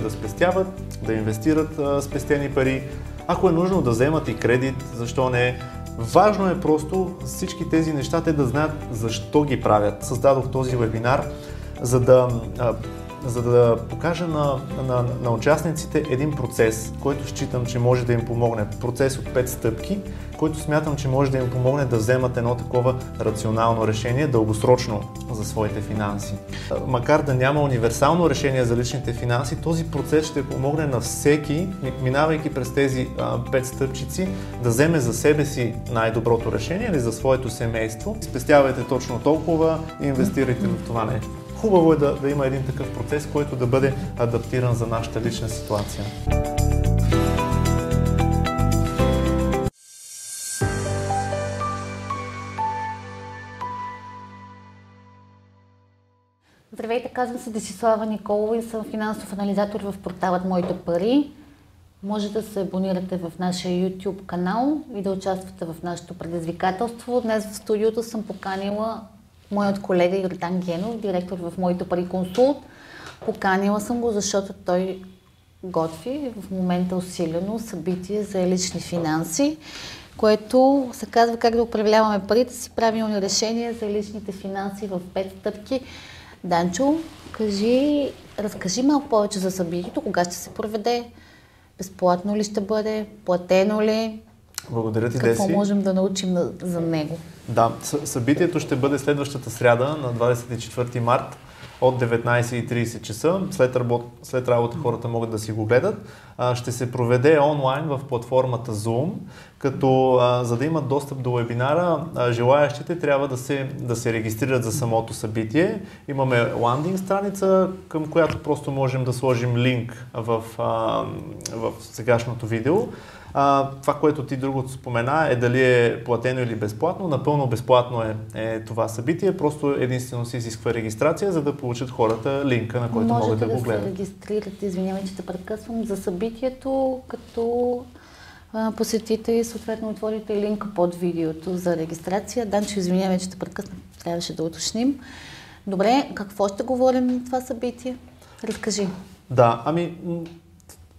да спестяват, да инвестират а, спестени пари. Ако е нужно да вземат и кредит, защо не? Важно е просто всички тези неща те да знаят защо ги правят. Създадох този вебинар, за да за да покажа на, на, на участниците един процес, който считам, че може да им помогне. Процес от 5 стъпки, който смятам, че може да им помогне да вземат едно такова рационално решение дългосрочно за своите финанси. Макар да няма универсално решение за личните финанси, този процес ще помогне на всеки, минавайки през тези 5 стъпчици, да вземе за себе си най-доброто решение или за своето семейство. Спестявайте точно толкова и инвестирайте в това нещо. Хубаво е да, да има един такъв процес, който да бъде адаптиран за нашата лична ситуация. Казвам се Десислава Николова и съм финансов анализатор в порталът Моите пари. Може да се абонирате в нашия YouTube канал и да участвате в нашето предизвикателство. Днес в студиото съм поканила моят колега Йордан Генов, директор в Моите пари консулт. Поканила съм го, защото той готви в момента усилено събитие за лични финанси, което се казва как да управляваме парите си, правилни решения за личните финанси в пет стъпки. Данчо, кажи, разкажи малко повече за събитието, кога ще се проведе, безплатно ли ще бъде, платено ли, благодаря ти, Какво Деси. можем да научим за него? Да, събитието ще бъде следващата сряда на 24 март от 19.30 часа. След, работ... След работа хората могат да си го гледат. А, ще се проведе онлайн в платформата Zoom, като а, за да имат достъп до вебинара, а, желаящите трябва да се, да се регистрират за самото събитие. Имаме ландинг страница, към която просто можем да сложим линк в, а, в сегашното видео. А, това, което ти другото спомена е дали е платено или безплатно. Напълно безплатно е, е това събитие. Просто единствено се изисква регистрация, за да получат хората линка, на който Можете могат да, да го гледат. Можете да се регистрирате, извинявай, че те прекъсвам, за събитието, като а, посетите и съответно отворите линка под видеото за регистрация. Данчо, извинявай, че те прекъснах, трябваше да уточним. Добре, какво ще говорим на това събитие? Разкажи. Да, ами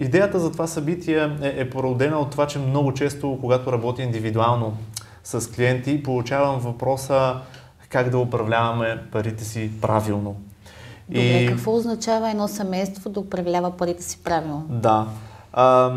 Идеята за това събитие е, е породена от това, че много често, когато работя индивидуално с клиенти, получавам въпроса как да управляваме парите си правилно. Добре, и... какво означава едно семейство да управлява парите си правилно? Да. А,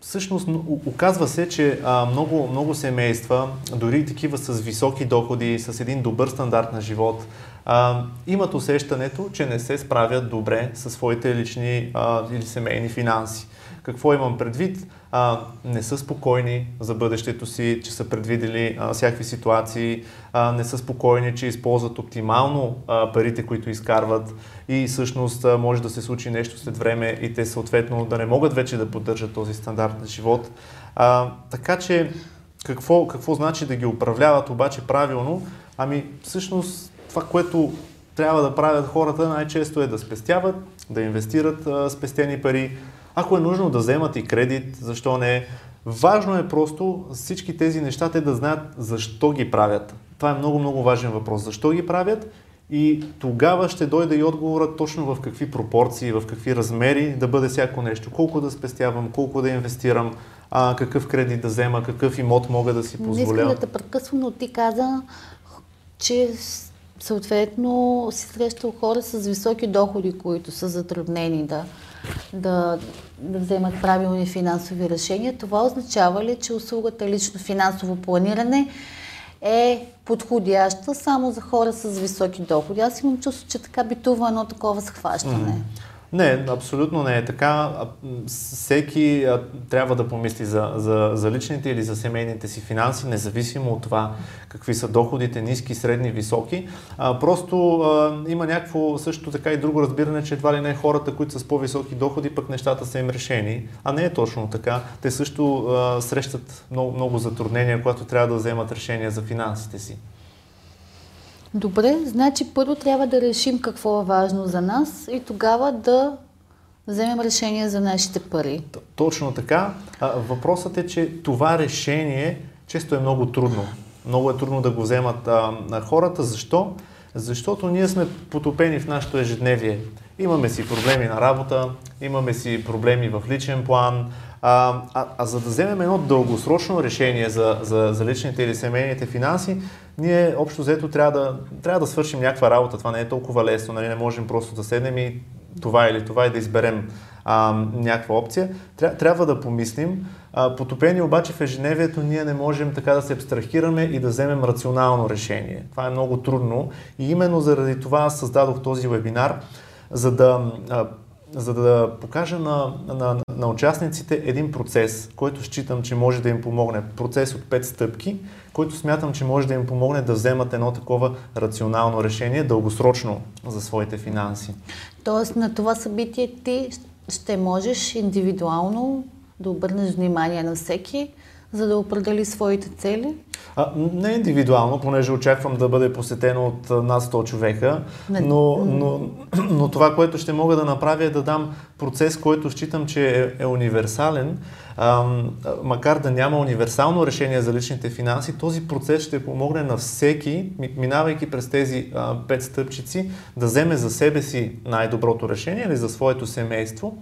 всъщност, оказва се, че а, много, много семейства, дори такива с високи доходи, с един добър стандарт на живот, а, имат усещането, че не се справят добре със своите лични а, или семейни финанси. Какво имам предвид? А, не са спокойни за бъдещето си, че са предвидели а, всякакви ситуации, а, не са спокойни, че използват оптимално а, парите, които изкарват и всъщност а, може да се случи нещо след време и те съответно да не могат вече да поддържат този стандарт на живот. А, така че какво, какво значи да ги управляват обаче правилно? Ами всъщност това, което трябва да правят хората най-често е да спестяват, да инвестират а, спестени пари. Ако е нужно да вземат и кредит, защо не? Важно е просто всички тези неща те да знаят защо ги правят. Това е много, много важен въпрос. Защо ги правят? И тогава ще дойде и отговорът точно в какви пропорции, в какви размери да бъде всяко нещо. Колко да спестявам, колко да инвестирам, а, какъв кредит да взема, какъв имот мога да си позволя. Не искам да те прекъсвам, но ти каза, че съответно си срещал хора с високи доходи, които са затруднени да, да, да вземат правилни финансови решения. Това означава ли, че услугата лично финансово планиране е подходяща само за хора с високи доходи? Аз имам чувство, че така битува едно такова схващане. Mm-hmm. Не, абсолютно не е така. Всеки трябва да помисли за, за, за личните или за семейните си финанси, независимо от това какви са доходите, ниски, средни, високи. А, просто а, има някакво също така и друго разбиране, че едва ли не хората, които са с по-високи доходи, пък нещата са им решени. А не е точно така. Те също а, срещат много, много затруднения, когато трябва да вземат решения за финансите си. Добре, значи първо трябва да решим какво е важно за нас и тогава да вземем решение за нашите пари. Точно така. Въпросът е, че това решение често е много трудно. Много е трудно да го вземат а, на хората. Защо? Защото ние сме потопени в нашето ежедневие. Имаме си проблеми на работа, имаме си проблеми в личен план, а, а, а за да вземем едно дългосрочно решение за, за, за личните или семейните финанси, ние общо взето трябва да, трябва да свършим някаква работа. Това не е толкова лесно, нали? не можем просто да седнем и това или това и да изберем а, някаква опция. Тря, трябва да помислим. А, потопени обаче в ежедневието ние не можем така да се абстрахираме и да вземем рационално решение. Това е много трудно и именно заради това създадох този вебинар, за да а, за да покажа на, на, на участниците един процес, който считам, че може да им помогне. Процес от 5 стъпки, който смятам, че може да им помогне да вземат едно такова рационално решение, дългосрочно за своите финанси. Тоест на това събитие ти ще можеш индивидуално да обърнеш внимание на всеки, за да определи своите цели? А, не индивидуално, понеже очаквам да бъде посетено от над 100 човека, но, но, но това, което ще мога да направя е да дам процес, който считам, че е, е универсален. Макар да няма универсално решение за личните финанси, този процес ще помогне на всеки, минавайки през тези а, пет стъпчици, да вземе за себе си най-доброто решение или за своето семейство.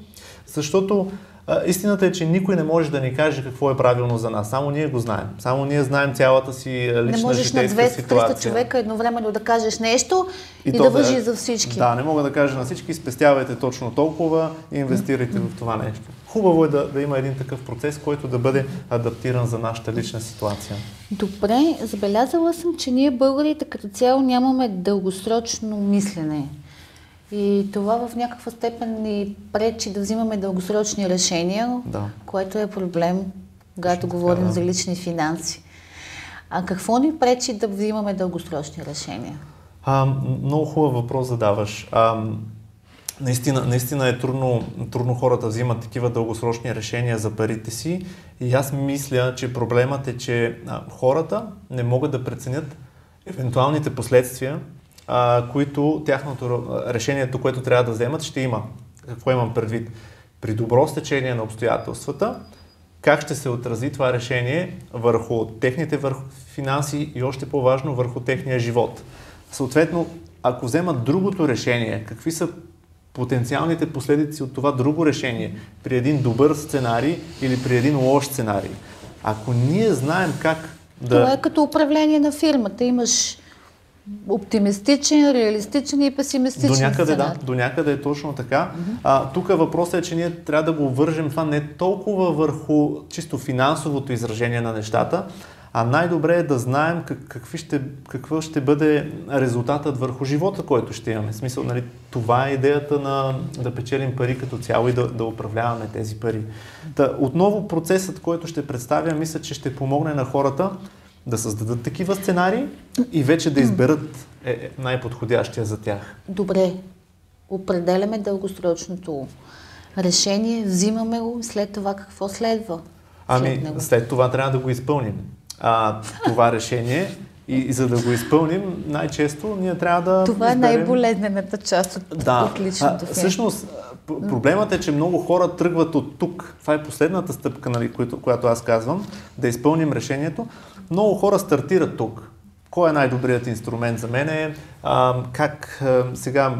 Защото а, истината е, че никой не може да ни каже какво е правилно за нас. Само ние го знаем. Само ние знаем цялата си лична Не можеш на 200-300 човека едновременно да кажеш нещо и, и да въжи за всички. Да, не мога да кажа на всички, спестявайте точно толкова и инвестирайте в това нещо. Хубаво е да, да има един такъв процес, който да бъде адаптиран за нашата лична ситуация. Добре, забелязала съм, че ние българите като цяло нямаме дългосрочно мислене. И това в някаква степен ни пречи да взимаме дългосрочни решения, да. което е проблем, когато Точно говорим така, да. за лични финанси. А какво ни пречи да взимаме дългосрочни решения? А, много хубав въпрос задаваш. А, наистина, наистина е трудно, трудно хората взимат такива дългосрочни решения за парите си и аз мисля, че проблемът е, че а, хората не могат да преценят евентуалните последствия а, които тяхното решението, което трябва да вземат, ще има. Какво имам предвид? При добро стечение на обстоятелствата, как ще се отрази това решение върху техните върху финанси и още по-важно върху техния живот. Съответно, ако вземат другото решение, какви са потенциалните последици от това друго решение при един добър сценарий или при един лош сценарий. Ако ние знаем как да... Това е като управление на фирмата. Имаш оптимистичен, реалистичен и песимистичен До някъде, да, до някъде е точно така. Mm-hmm. Тук въпросът е, че ние трябва да го вържем това не толкова върху чисто финансовото изражение на нещата, а най-добре е да знаем как, какви ще, какво ще бъде резултатът върху живота, който ще имаме. В смисъл, нали, това е идеята на да печелим пари като цяло и да, да управляваме тези пари. Та, отново процесът, който ще представя, мисля, че ще помогне на хората да създадат такива сценарии и вече да изберат е, е, най-подходящия за тях. Добре, определяме дългосрочното решение, взимаме го, след това какво следва? Ами, след, след това трябва да го изпълним. А, това решение и, и за да го изпълним, най-често ние трябва да. Това е изберем... най-болезнената част от, да. от личното а, Всъщност, проблемът е, че много хора тръгват от тук. Това е последната стъпка, нали, която, която аз казвам, да изпълним решението. Много хора стартират тук. Кой е най-добрият инструмент за мен? Е, а, как а, сега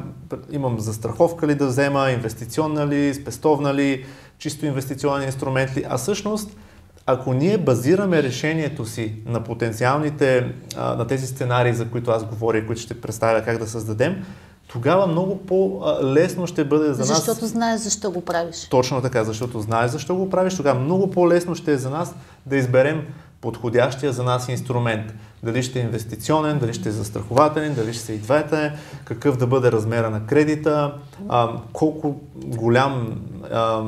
имам застраховка ли да взема, инвестиционна ли, спестовна ли, чисто инвестиционен инструмент ли? А всъщност, ако ние базираме решението си на потенциалните, а, на тези сценарии, за които аз говоря и които ще представя как да създадем, тогава много по-лесно ще бъде за нас. Защото знаеш защо го правиш. Точно така, защото знаеш защо го правиш, тогава много по-лесно ще е за нас да изберем подходящия за нас инструмент. Дали ще е инвестиционен, дали ще е застрахователен, дали ще са и двете, какъв да бъде размера на кредита, а, колко голям а,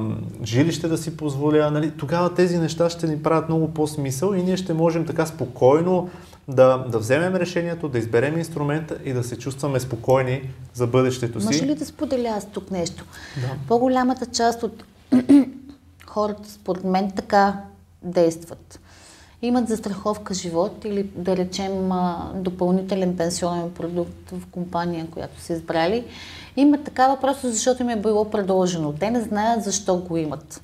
жилище да си позволя. Нали? Тогава тези неща ще ни правят много по-смисъл и ние ще можем така спокойно да, да вземем решението, да изберем инструмента и да се чувстваме спокойни за бъдещето си. Може ли да споделя аз тук нещо? Да. По-голямата част от хората, според мен, така действат имат застраховка живот или да речем допълнителен пенсионен продукт в компания, която са избрали, имат такава просто защото им е било предложено. Те не знаят защо го имат,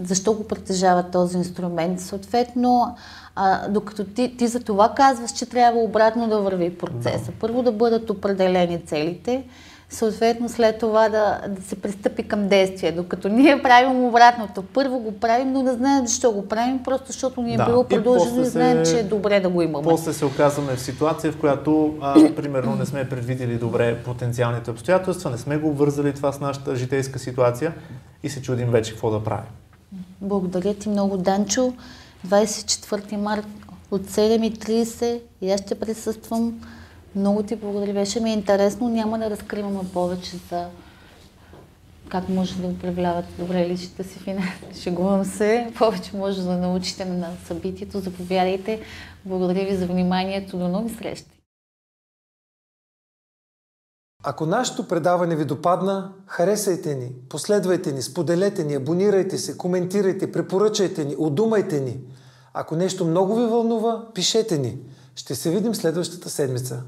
защо го притежават този инструмент. Съответно, а, докато ти, ти за това казваш, че трябва обратно да върви процеса. Първо да бъдат определени целите, съответно след това да, да се пристъпи към действие. Докато ние правим обратното. Първо го правим, но не знаем защо го правим, просто защото ни е да. било продължено и, и знаем, че е добре да го имаме. После се оказваме в ситуация, в която, а, примерно, не сме предвидели добре потенциалните обстоятелства, не сме го вързали това с нашата житейска ситуация и се чудим вече какво да правим. Благодаря ти много, Данчо. 24 март от 7.30 и аз ще присъствам. Много ти благодаря. Беше ми интересно. Няма да разкриваме повече за как може да управлявате добре личните си финанси. Шегувам се. Повече може да научите на събитието. Заповядайте. Благодаря ви за вниманието. До нови срещи. Ако нашето предаване ви допадна, харесайте ни, последвайте ни, споделете ни, абонирайте се, коментирайте, препоръчайте ни, удумайте ни. Ако нещо много ви вълнува, пишете ни. Ще се видим следващата седмица.